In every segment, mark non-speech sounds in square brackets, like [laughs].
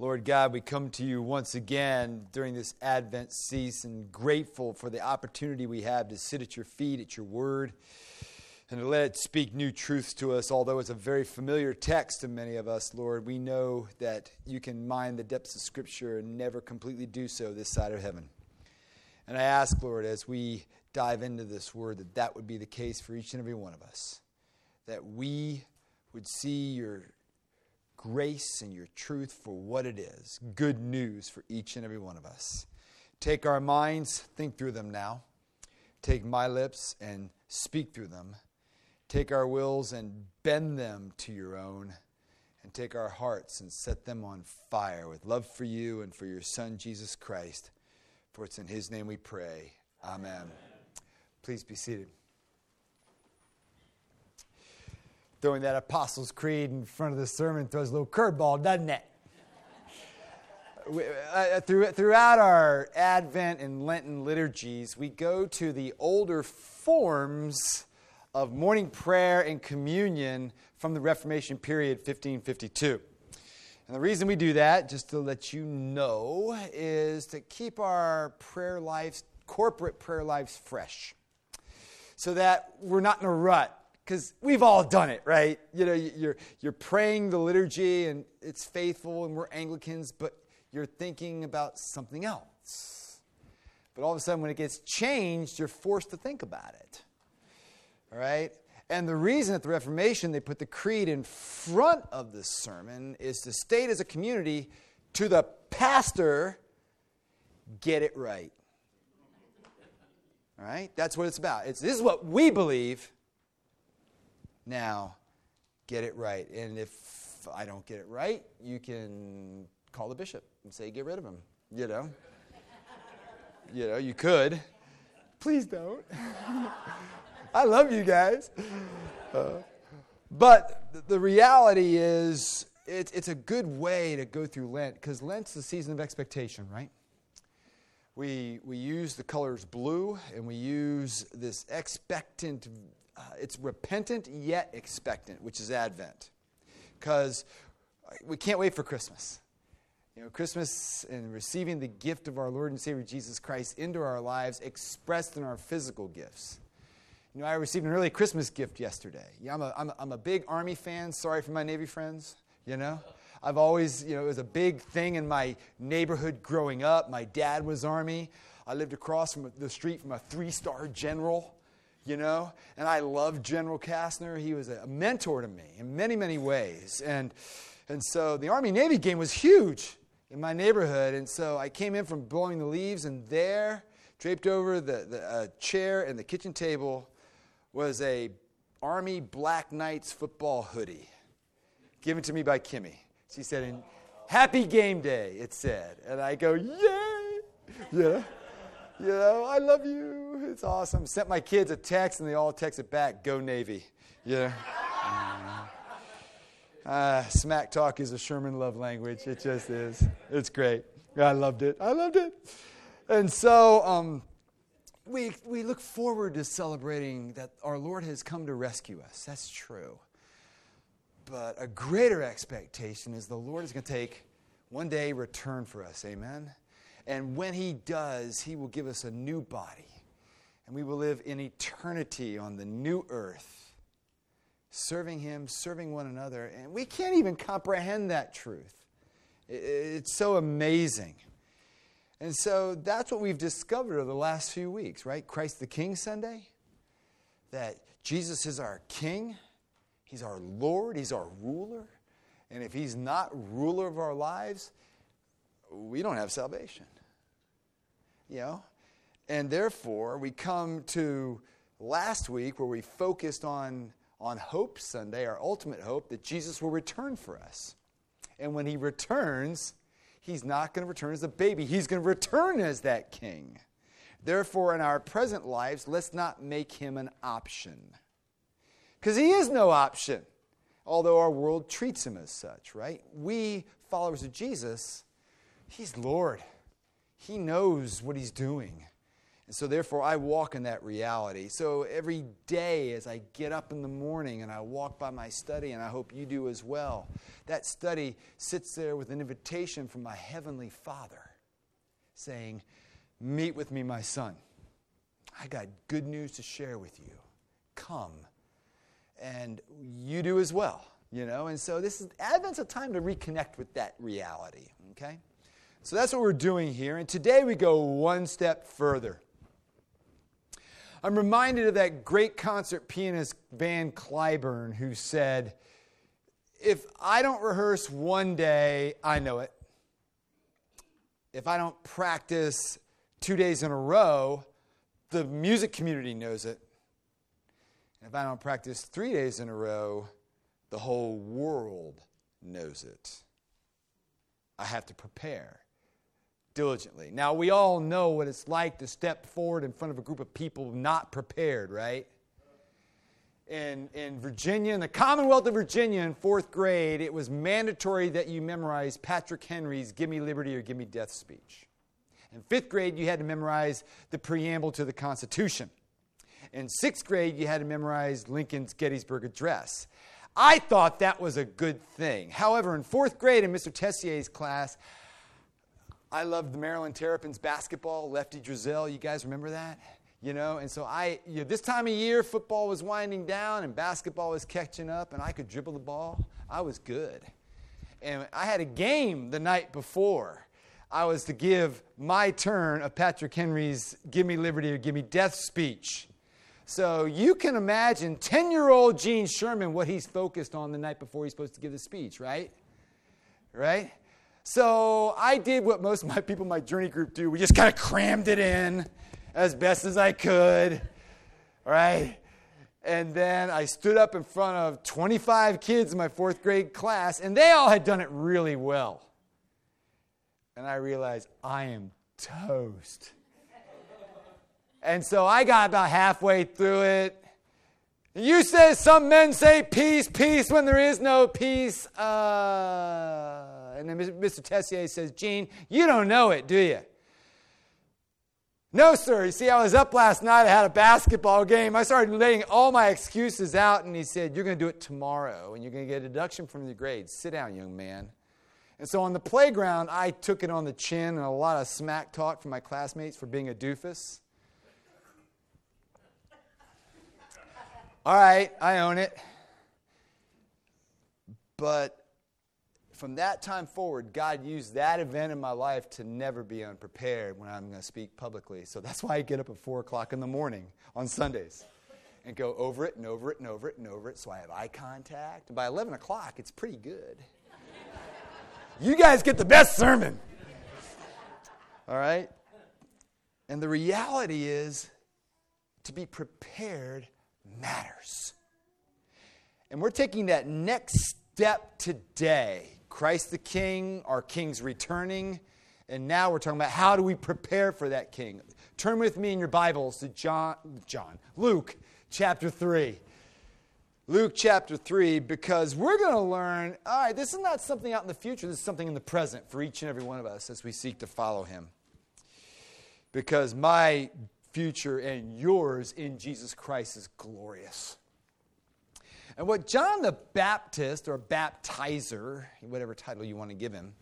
Lord God, we come to you once again during this Advent season, grateful for the opportunity we have to sit at your feet, at your word, and to let it speak new truths to us. Although it's a very familiar text to many of us, Lord, we know that you can mine the depths of Scripture and never completely do so this side of heaven. And I ask, Lord, as we dive into this word, that that would be the case for each and every one of us, that we would see your grace and your truth for what it is. Good news for each and every one of us. Take our minds, think through them now. Take my lips and speak through them. Take our wills and bend them to your own. And take our hearts and set them on fire with love for you and for your Son, Jesus Christ. For it's in his name we pray. Amen. Amen. Please be seated. Throwing that Apostles' Creed in front of the sermon throws a little curveball, doesn't it? We, uh, through, throughout our Advent and Lenten liturgies, we go to the older forms of morning prayer and communion from the Reformation period, 1552. And the reason we do that, just to let you know, is to keep our prayer lives, corporate prayer lives, fresh. So that we're not in a rut because we've all done it, right? You know, you're, you're praying the liturgy and it's faithful and we're Anglicans, but you're thinking about something else. But all of a sudden, when it gets changed, you're forced to think about it. All right? And the reason at the Reformation they put the creed in front of the sermon is to state as a community to the pastor, get it right. All right? That's what it's about. It's, this is what we believe now, get it right. And if I don't get it right, you can call the bishop and say, get rid of him. You know? [laughs] you know, you could. Please don't. [laughs] I love you guys. Uh, but the reality is, it, it's a good way to go through Lent because Lent's the season of expectation, right? We, we use the colors blue and we use this expectant uh, it's repentant yet expectant, which is Advent. Because we can't wait for Christmas. You know, Christmas and receiving the gift of our Lord and Savior Jesus Christ into our lives expressed in our physical gifts. You know, I received an early Christmas gift yesterday. Yeah, I'm a, I'm a, I'm a big Army fan. Sorry for my Navy friends, you know. I've always, you know, it was a big thing in my neighborhood growing up. My dad was Army. I lived across from the street from a three star general you know? And I love General Kastner. He was a mentor to me in many, many ways. And, and so the Army Navy game was huge in my neighborhood. And so I came in from blowing the leaves, and there, draped over the, the uh, chair and the kitchen table, was a Army Black Knights football hoodie given to me by Kimmy. She said, Happy game day, it said. And I go, Yay! Yeah. You know, I love you. It's awesome. Sent my kids a text and they all texted back, go Navy. Yeah. Uh, smack talk is a Sherman love language. It just is. It's great. I loved it. I loved it. And so um, we, we look forward to celebrating that our Lord has come to rescue us. That's true. But a greater expectation is the Lord is going to take one day return for us. Amen. And when He does, He will give us a new body. And we will live in eternity on the new earth, serving Him, serving one another. And we can't even comprehend that truth. It's so amazing. And so that's what we've discovered over the last few weeks, right? Christ the King Sunday. That Jesus is our King, He's our Lord, He's our ruler. And if He's not ruler of our lives, we don't have salvation you know? And therefore, we come to last week where we focused on, on Hope Sunday, our ultimate hope, that Jesus will return for us. And when he returns, he's not going to return as a baby, he's going to return as that king. Therefore, in our present lives, let's not make him an option. Because he is no option, although our world treats him as such, right? We, followers of Jesus, he's Lord. He knows what He's doing. And so, therefore, I walk in that reality. So, every day as I get up in the morning and I walk by my study, and I hope you do as well, that study sits there with an invitation from my Heavenly Father saying, Meet with me, my son. I got good news to share with you. Come. And you do as well, you know? And so, this is Advent's a time to reconnect with that reality, okay? So, that's what we're doing here. And today we go one step further. I'm reminded of that great concert pianist Van Cliburn who said, If I don't rehearse one day, I know it. If I don't practice two days in a row, the music community knows it. And if I don't practice three days in a row, the whole world knows it. I have to prepare diligently. Now, we all know what it's like to step forward in front of a group of people not prepared, right? In, in Virginia, in the Commonwealth of Virginia in fourth grade, it was mandatory that you memorize Patrick Henry's Give Me Liberty or Give Me Death speech. In fifth grade, you had to memorize the preamble to the Constitution. In sixth grade, you had to memorize Lincoln's Gettysburg Address. I thought that was a good thing. However, in fourth grade in Mr. Tessier's class, I loved the Maryland Terrapins basketball, Lefty Driesell. You guys remember that? You know, and so I, you know, this time of year, football was winding down and basketball was catching up, and I could dribble the ball. I was good. And I had a game the night before. I was to give my turn of Patrick Henry's Give Me Liberty or Give Me Death speech. So you can imagine 10 year old Gene Sherman what he's focused on the night before he's supposed to give the speech, right? Right? So I did what most of my people in my journey group do. We just kind of crammed it in as best as I could, right? And then I stood up in front of 25 kids in my fourth grade class, and they all had done it really well. And I realized I am toast. And so I got about halfway through it. You say some men say peace, peace when there is no peace. Uh, Uh, and then Mr. Tessier says, Gene, you don't know it, do you? No, sir. You see, I was up last night. I had a basketball game. I started laying all my excuses out, and he said, You're going to do it tomorrow, and you're going to get a deduction from your grades. Sit down, young man. And so on the playground, I took it on the chin and a lot of smack talk from my classmates for being a doofus. All right, I own it. But from that time forward, God used that event in my life to never be unprepared when I'm going to speak publicly. So that's why I get up at 4 o'clock in the morning on Sundays and go over it and over it and over it and over it so I have eye contact. And by 11 o'clock, it's pretty good. you guys get the best sermon. All right? And the reality is to be prepared matters. And we're taking that next step today Christ the King, our King's returning. And now we're talking about how do we prepare for that King. Turn with me in your Bibles to John, John, Luke chapter 3. Luke chapter 3, because we're going to learn all right, this is not something out in the future, this is something in the present for each and every one of us as we seek to follow him. Because my future and yours in Jesus Christ is glorious. And what John the Baptist, or baptizer, whatever title you want to give him,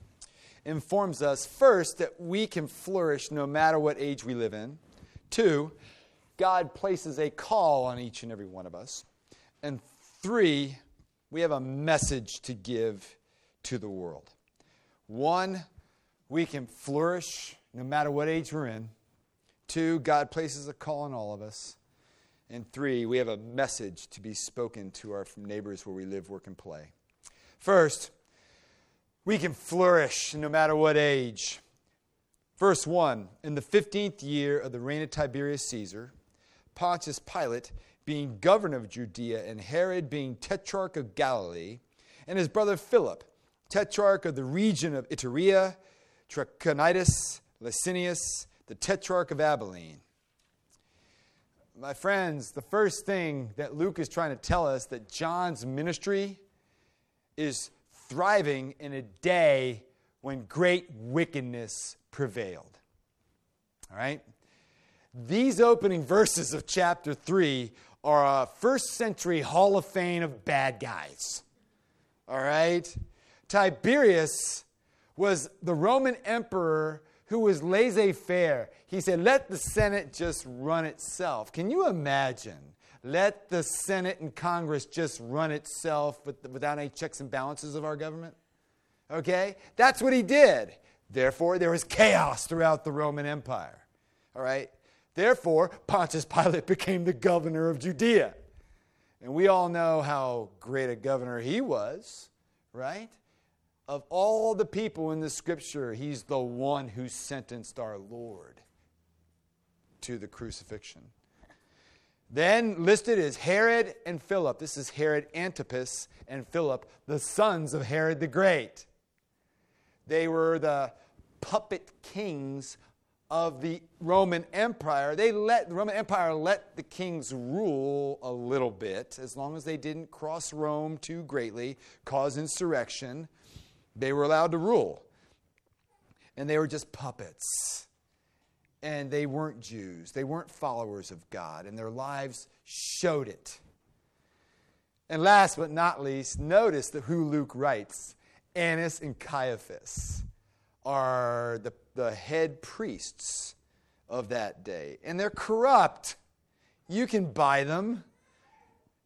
informs us first that we can flourish no matter what age we live in. Two, God places a call on each and every one of us. And three, we have a message to give to the world. One, we can flourish no matter what age we're in. Two, God places a call on all of us. And three, we have a message to be spoken to our neighbors where we live, work, and play. First, we can flourish no matter what age. Verse 1 In the 15th year of the reign of Tiberius Caesar, Pontius Pilate, being governor of Judea, and Herod being tetrarch of Galilee, and his brother Philip, tetrarch of the region of Iturea, Trachonitis, Lysanias, the tetrarch of Abilene my friends, the first thing that Luke is trying to tell us that John's ministry is thriving in a day when great wickedness prevailed. All right? These opening verses of chapter 3 are a first century Hall of Fame of bad guys. All right? Tiberius was the Roman emperor who was laissez faire. He said, let the Senate just run itself. Can you imagine? Let the Senate and Congress just run itself without any checks and balances of our government? Okay? That's what he did. Therefore, there was chaos throughout the Roman Empire. All right? Therefore, Pontius Pilate [laughs] became the governor of Judea. And we all know how great a governor he was, right? Of all the people in the scripture, he's the one who sentenced our Lord to the crucifixion. Then listed is Herod and Philip. This is Herod Antipas and Philip, the sons of Herod the Great. They were the puppet kings of the Roman Empire, they let the Roman Empire let the kings rule a little bit, as long as they didn't cross Rome too greatly, cause insurrection. They were allowed to rule. And they were just puppets. And they weren't Jews. They weren't followers of God, and their lives showed it. And last but not least, notice that who Luke writes Annas and Caiaphas are the the head priests of that day. And they're corrupt. You can buy them.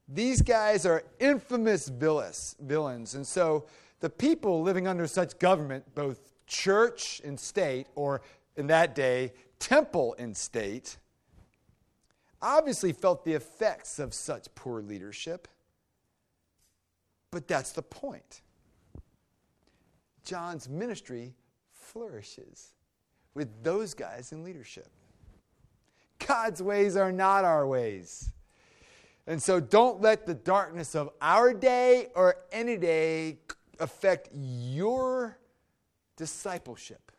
These guys are infamous villains. And so the people living under such government, both church and state, or in that day, temple and state, obviously felt the effects of such poor leadership. But that's the point. John's ministry flourishes with those guys in leadership. God's ways are not our ways. And so don't let the darkness of our day or any day affect your discipleship,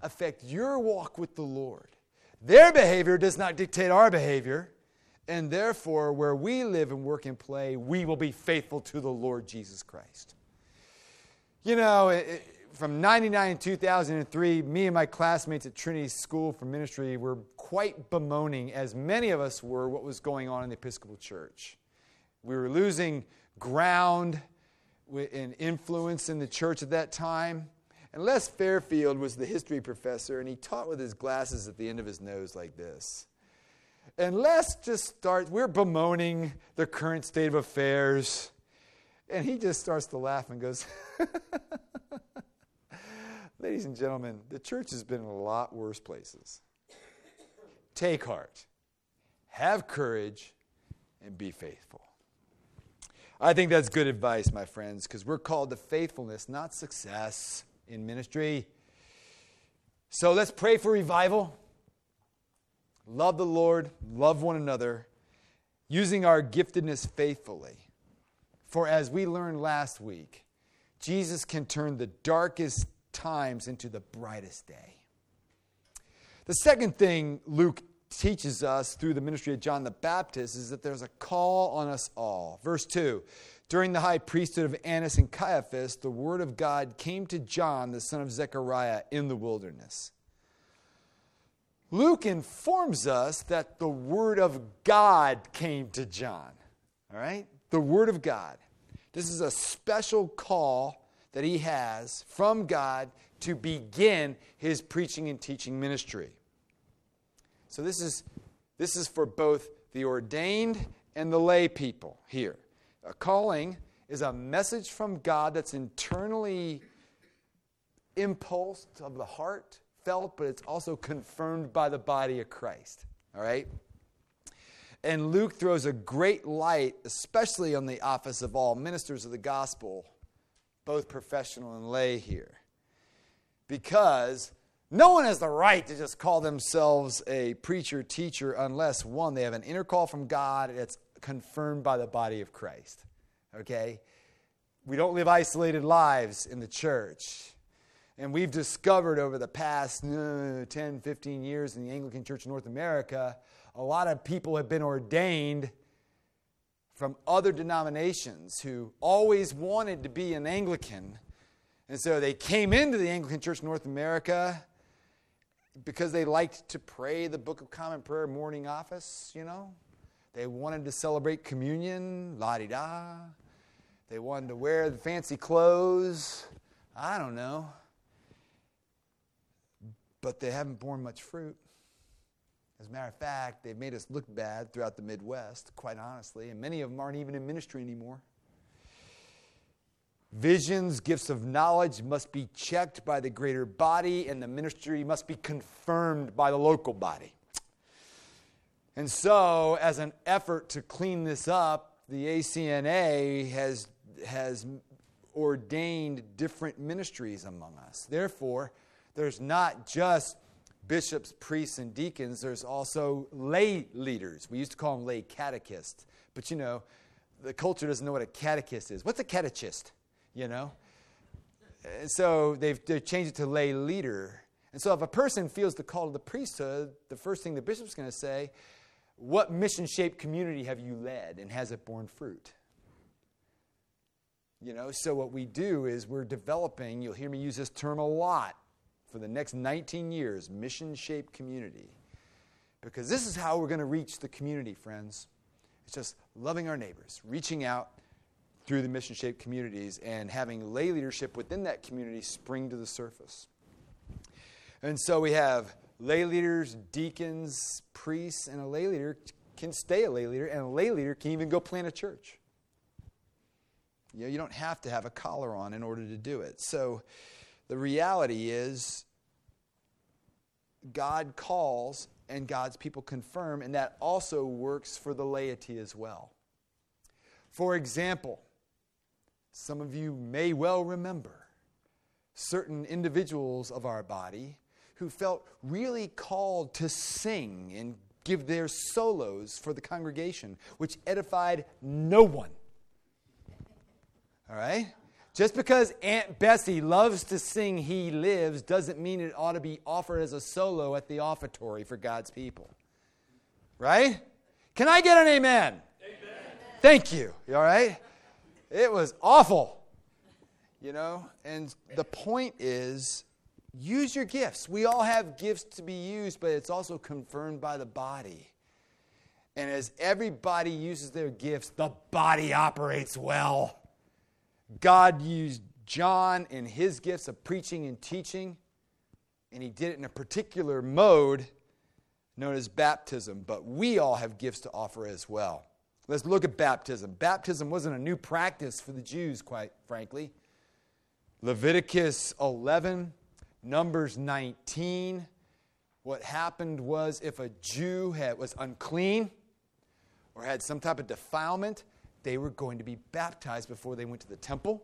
affect your walk with the Lord. Their behavior does not dictate our behavior. And therefore, where we live and work and play, we will be faithful to the Lord Jesus Christ. You know, from 99 to 2003, me and my classmates at Trinity School for Ministry were quite bemoaning, as many of us were, what was going on in the Episcopal Church. We were losing ground and influence in the church at that time. And Les Fairfield was the history professor, and he taught with his glasses at the end of his nose like this. And Les just starts, we're bemoaning the current state of affairs. And he just starts to laugh and goes, [laughs] Ladies and gentlemen, the church has been in a lot worse places. Take heart, have courage, and be faithful. I think that's good advice, my friends, because we're called to faithfulness, not success in ministry. So let's pray for revival. Love the Lord, love one another, using our giftedness faithfully. For as we learned last week, Jesus can turn the darkest times into the brightest day. The second thing Luke teaches us through the ministry of John the Baptist is that there's a call on us all. Verse 2 During the high priesthood of Annas and Caiaphas, the word of God came to John, the son of Zechariah, in the wilderness. Luke informs us that the word of God came to John. All right? The word of God. This is a special call that he has from God to begin his preaching and teaching ministry. So this is this is for both the ordained and the lay people here. A calling is a message from God that's internally impulsed of the heart, felt, but it's also confirmed by the body of Christ. All right? And Luke throws a great light, especially on the office of all ministers of the gospel, both professional and lay here. Because no one has the right to just call themselves a preacher, teacher, unless one, they have an inner call from God that's confirmed by the body of Christ. Okay? We don't live isolated lives in the church. And we've discovered over the past uh, 10, 15 years in the Anglican Church in North America, a lot of people have been ordained from other denominations who always wanted to be an Anglican. And so they came into the Anglican Church in North America because they liked to pray the Book of Common Prayer morning office, you know. They wanted to celebrate communion, la di da. They wanted to wear the fancy clothes. I don't know. But they haven't borne much fruit. As a matter of fact, they've made us look bad throughout the Midwest, quite honestly, and many of them aren't even in ministry anymore. Visions, gifts of knowledge must be checked by the greater body, and the ministry must be confirmed by the local body. And so, as an effort to clean this up, the ACNA has, has ordained different ministries among us. Therefore, there's not just bishops, priests, and deacons, there's also lay leaders. We used to call them lay catechists. But you know, the culture doesn't know what a catechist is. What's a catechist? You know? So they've, they've changed it to lay leader. And so if a person feels the call to the priesthood, the first thing the bishop's going to say, what mission shaped community have you led and has it borne fruit? You know, so what we do is we're developing, you'll hear me use this term a lot for the next 19 years mission shaped community. Because this is how we're going to reach the community, friends. It's just loving our neighbors, reaching out, through the mission shaped communities and having lay leadership within that community spring to the surface. And so we have lay leaders, deacons, priests, and a lay leader can stay a lay leader, and a lay leader can even go plant a church. You, know, you don't have to have a collar on in order to do it. So the reality is, God calls and God's people confirm, and that also works for the laity as well. For example, some of you may well remember certain individuals of our body who felt really called to sing and give their solos for the congregation, which edified no one. All right? Just because Aunt Bessie loves to sing He Lives doesn't mean it ought to be offered as a solo at the offertory for God's people. Right? Can I get an amen? amen. Thank you. You all right? It was awful. You know? And the point is use your gifts. We all have gifts to be used, but it's also confirmed by the body. And as everybody uses their gifts, the body operates well. God used John in his gifts of preaching and teaching, and he did it in a particular mode known as baptism, but we all have gifts to offer as well. Let's look at baptism. Baptism wasn't a new practice for the Jews, quite frankly. Leviticus 11, Numbers 19. What happened was if a Jew had, was unclean or had some type of defilement, they were going to be baptized before they went to the temple.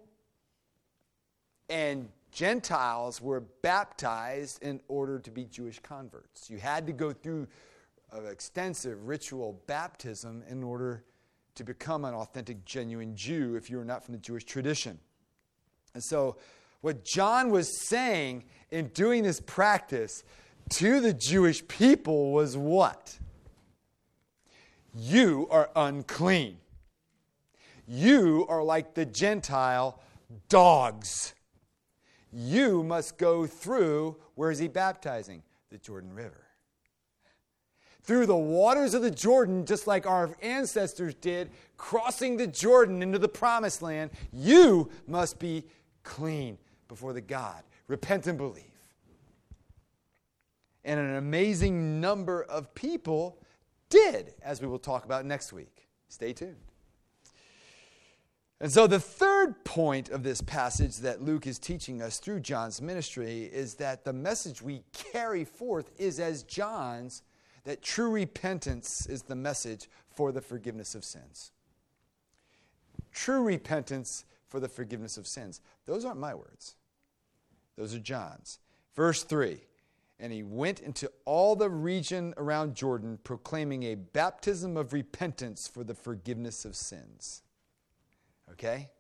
And Gentiles were baptized in order to be Jewish converts. You had to go through an extensive ritual baptism in order to become an authentic, genuine Jew if you are not from the Jewish tradition. And so, what John was saying in doing this practice to the Jewish people was what? You are unclean. You are like the Gentile dogs. You must go through, where is he baptizing? The Jordan River through the waters of the Jordan, just like our ancestors did, crossing the Jordan into the promised land, you must be clean before the God. Repent and believe. And an amazing number of people did, as we will talk about next week. Stay tuned. And so, the third point of this passage that Luke is teaching us through John's ministry is that the message we carry forth is as John's that true repentance is the message for the forgiveness of sins. True repentance for the forgiveness of sins. Those aren't my words, those are John's. Verse 3 And he went into all the region around Jordan, proclaiming a baptism of repentance for the forgiveness of sins. Okay?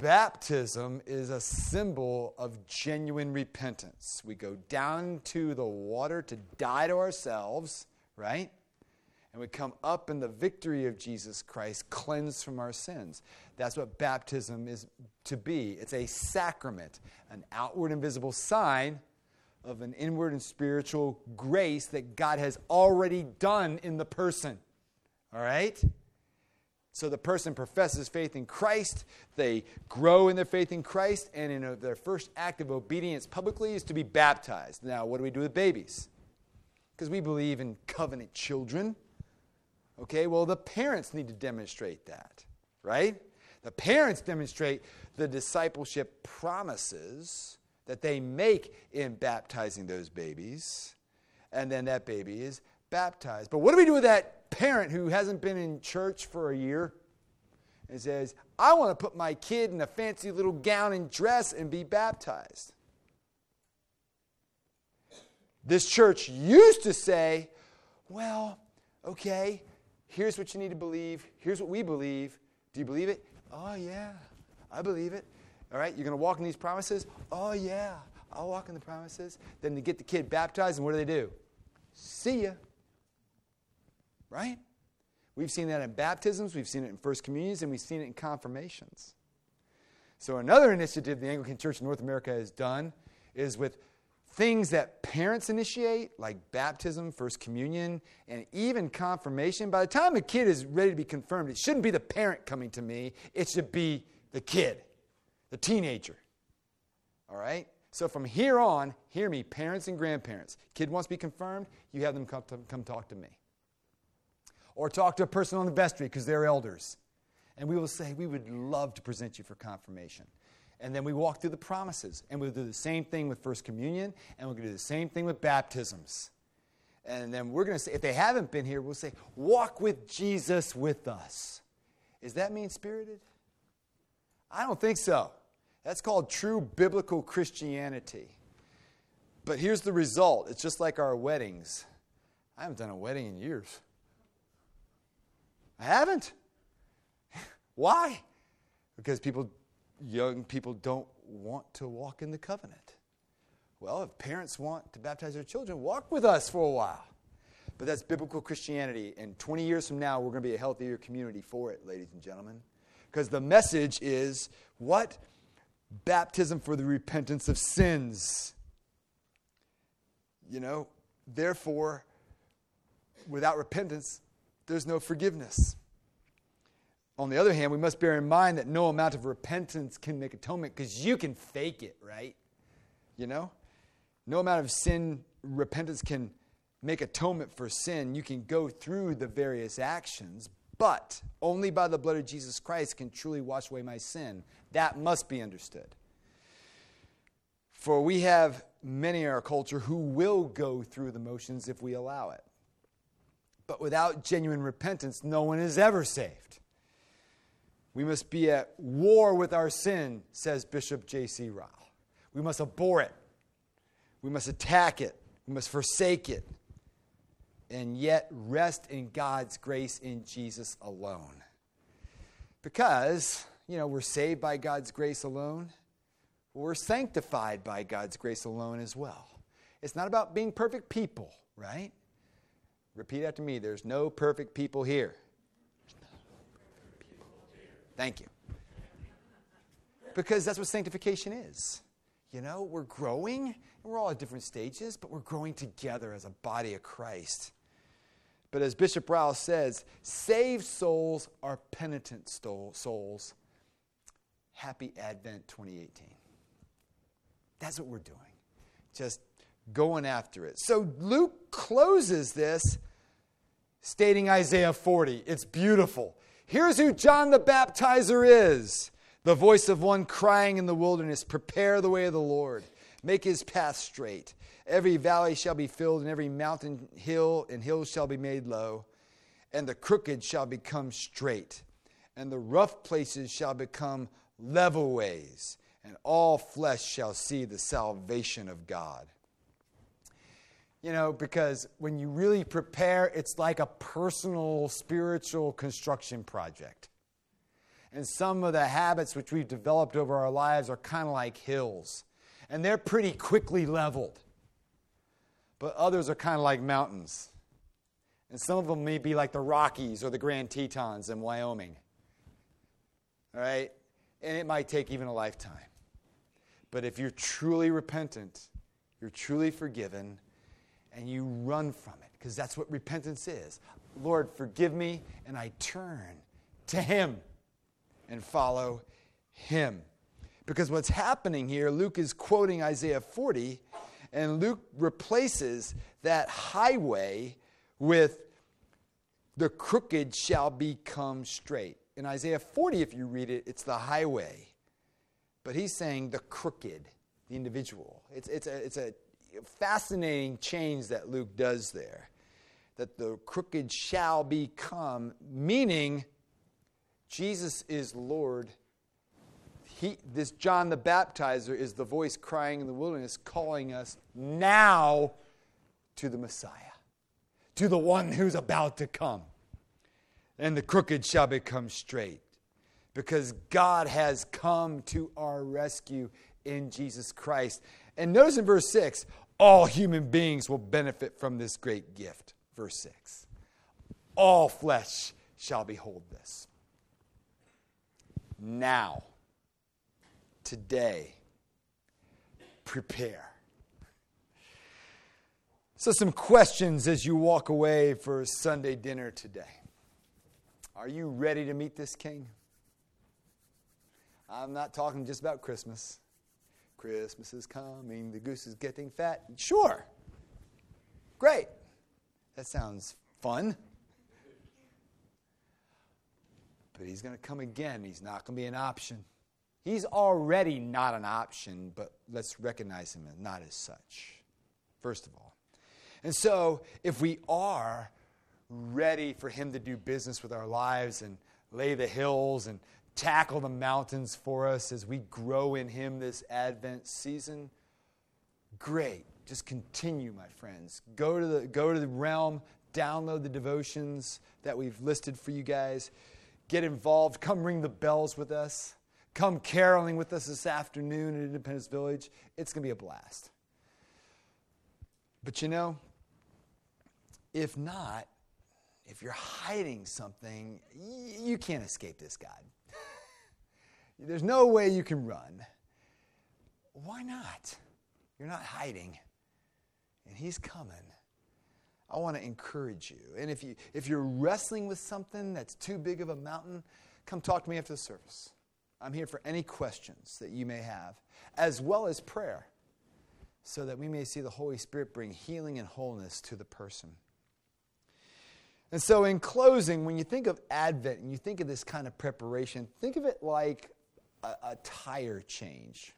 Baptism is a symbol of genuine repentance. We go down to the water to die to ourselves, right? And we come up in the victory of Jesus Christ, cleansed from our sins. That's what baptism is to be. It's a sacrament, an outward and visible sign of an inward and spiritual grace that God has already done in the person. All right? So the person professes faith in Christ, they grow in their faith in Christ, and in their first act of obedience publicly is to be baptized. Now, what do we do with babies? Because we believe in covenant children. Okay, well, the parents need to demonstrate that, right? The parents demonstrate the discipleship promises that they make in baptizing those babies, and then that baby is baptized. But what do we do with that parent who hasn't been in church for a year and says, I want to put my kid in a fancy little gown and dress and be baptized? This church used to say, well, okay, here's what you need to believe. Here's what we believe. Do you believe it? Oh, yeah, I believe it. All right, you're going to walk in these promises? Oh, yeah, I'll walk in the promises. Then to get the kid baptized, and what do they do? See ya. Right? We've seen that in baptisms, we've seen it in first communions, and we've seen it in confirmations. So, another initiative the Anglican Church in North America has done is with things that parents initiate, like baptism, first communion, and even confirmation. By the time a kid is ready to be confirmed, it shouldn't be the parent coming to me, it should be the kid, the teenager. All right? So, from here on, hear me, parents and grandparents. Kid wants to be confirmed, you have them come, to, come talk to me or talk to a person on the vestry because they're elders. And we will say, We would love to present you for confirmation. And then we walk through the promises. And we'll do the same thing with First Communion, and we're going to do the same thing with baptisms. And then we're going to say, if they haven't been here, we'll say, Walk with Jesus with us. Is that mean spirited? I don't think so. That's called true biblical Christianity. But here's the result it's just like our weddings. I haven't done a wedding in years. I haven't. [laughs] Why? Because people, young people, don't want to walk in the covenant. Well, if parents want to baptize their children, walk with us for a while. But that's biblical Christianity. And 20 years from now, we're going to be a healthier community for it, ladies and gentlemen. Because the message is what? Baptism for the repentance of sins. You know, therefore, without repentance, there's no forgiveness. On the other hand, we must bear in mind that no amount of repentance can make atonement because you can fake it, right? You know? No amount of sin, repentance can make atonement for sin. You can go through the various actions, but only by the blood of Jesus Christ can truly wash away my sin. That must be understood. For we have many in our culture who will go through the motions if we allow it. But without genuine repentance, no one is ever saved. We must be at war with our sin, says Bishop J.C. Ryle. We must abhor it. We must attack it. We must forsake it. And yet rest in God's grace in Jesus alone. Because, you know, we're saved by God's grace alone. We're sanctified by God's grace alone as well. It's not about being perfect people, right? Repeat after me there's no perfect people here. Thank you. Because that's what sanctification is. You know, we're growing, and we're all at different stages, but we're growing together as a body of Christ. But as Bishop Rouse says, saved souls are penitent souls. Happy Advent 2018. That's what we're doing. Just going after it. So Luke closes this stating Isaiah 40. It's beautiful. Here's who John the Baptizer is the voice of one crying in the wilderness, Prepare the way of the Lord, make his path straight. Every valley shall be filled, and every mountain, hill, and hill shall be made low, and the crooked shall become straight, and the rough places shall become level ways, and all flesh shall see the salvation of God. You know, because when you really prepare, it's like a personal spiritual construction project. And some of the habits which we've developed over our lives are kind of like hills, and they're pretty quickly leveled. But others are kind of like mountains. And some of them may be like the Rockies or the Grand Tetons in Wyoming. All right? And it might take even a lifetime. But if you're truly repentant, You're truly forgiven, and you run from it because that's what repentance is. Lord, forgive me, and I turn to Him and follow Him. Because what's happening here, Luke is quoting Isaiah 40, and Luke replaces that highway with the crooked shall become straight. In Isaiah 40, if you read it, it's the highway. But he's saying the crooked, the individual. It's, it's, a, it's a fascinating change that Luke does there. That the crooked shall become, meaning Jesus is Lord. He, this John the Baptizer is the voice crying in the wilderness, calling us now to the Messiah, to the one who's about to come. And the crooked shall become straight because God has come to our rescue in Jesus Christ. And notice in verse 6 all human beings will benefit from this great gift. Verse 6 All flesh shall behold this. Now, today, prepare. So, some questions as you walk away for Sunday dinner today. Are you ready to meet this king? I'm not talking just about Christmas. Christmas is coming, the goose is getting fat. Sure. Great. That sounds fun. But he's going to come again. He's not going to be an option. He's already not an option, but let's recognize him as not as such, first of all. And so, if we are ready for him to do business with our lives and lay the hills and tackle the mountains for us as we grow in him this Advent season, great. Just continue, my friends. Go to the, go to the realm, download the devotions that we've listed for you guys get involved. Come ring the bells with us. Come caroling with us this afternoon at Independence Village. It's going to be a blast. But you know, if not, if you're hiding something, you can't escape this God. There's no way you can run. Why not? You're not hiding, and He's coming. I want to encourage you. And if, you, if you're wrestling with something that's too big of a mountain, come talk to me after the service. I'm here for any questions that you may have, as well as prayer, so that we may see the Holy Spirit bring healing and wholeness to the person. And so, in closing, when you think of Advent and you think of this kind of preparation, think of it like a, a tire change.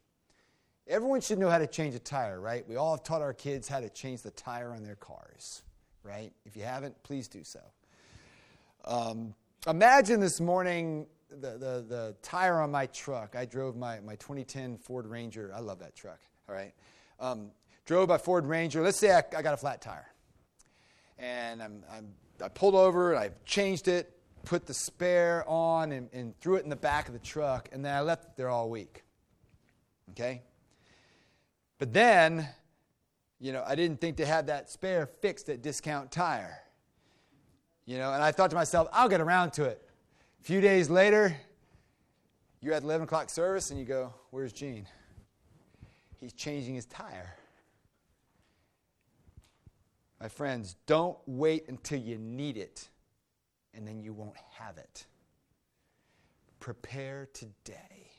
Everyone should know how to change a tire, right? We all have taught our kids how to change the tire on their cars right? If you haven't, please do so. Um, imagine this morning the, the, the tire on my truck. I drove my, my 2010 Ford Ranger. I love that truck, all right? Um, drove my Ford Ranger. Let's say I, I got a flat tire. And I'm, I'm, i pulled over, and I changed it, put the spare on, and, and threw it in the back of the truck, and then I left it there all week. Okay? But then you know, I didn't think to have that spare fixed at Discount Tire. You know, and I thought to myself, I'll get around to it. A few days later, you're at 11 o'clock service and you go, Where's Gene? He's changing his tire. My friends, don't wait until you need it and then you won't have it. Prepare today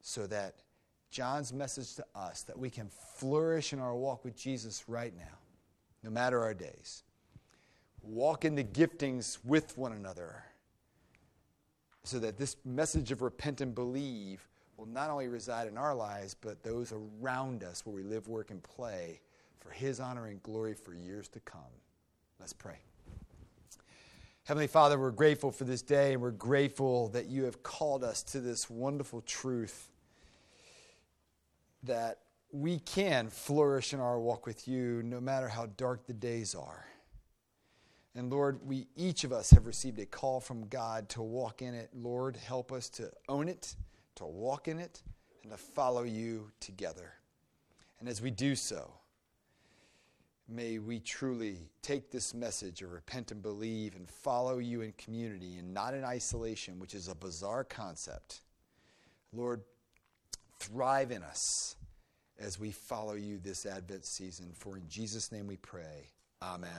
so that John's message to us that we can flourish in our walk with Jesus right now, no matter our days. Walk in the giftings with one another so that this message of repent and believe will not only reside in our lives, but those around us where we live, work, and play for His honor and glory for years to come. Let's pray. Heavenly Father, we're grateful for this day and we're grateful that you have called us to this wonderful truth that we can flourish in our walk with you no matter how dark the days are. And Lord, we each of us have received a call from God to walk in it. Lord, help us to own it, to walk in it, and to follow you together. And as we do so, may we truly take this message of repent and believe and follow you in community and not in isolation, which is a bizarre concept. Lord, thrive in us as we follow you this Advent season. For in Jesus' name we pray. Amen.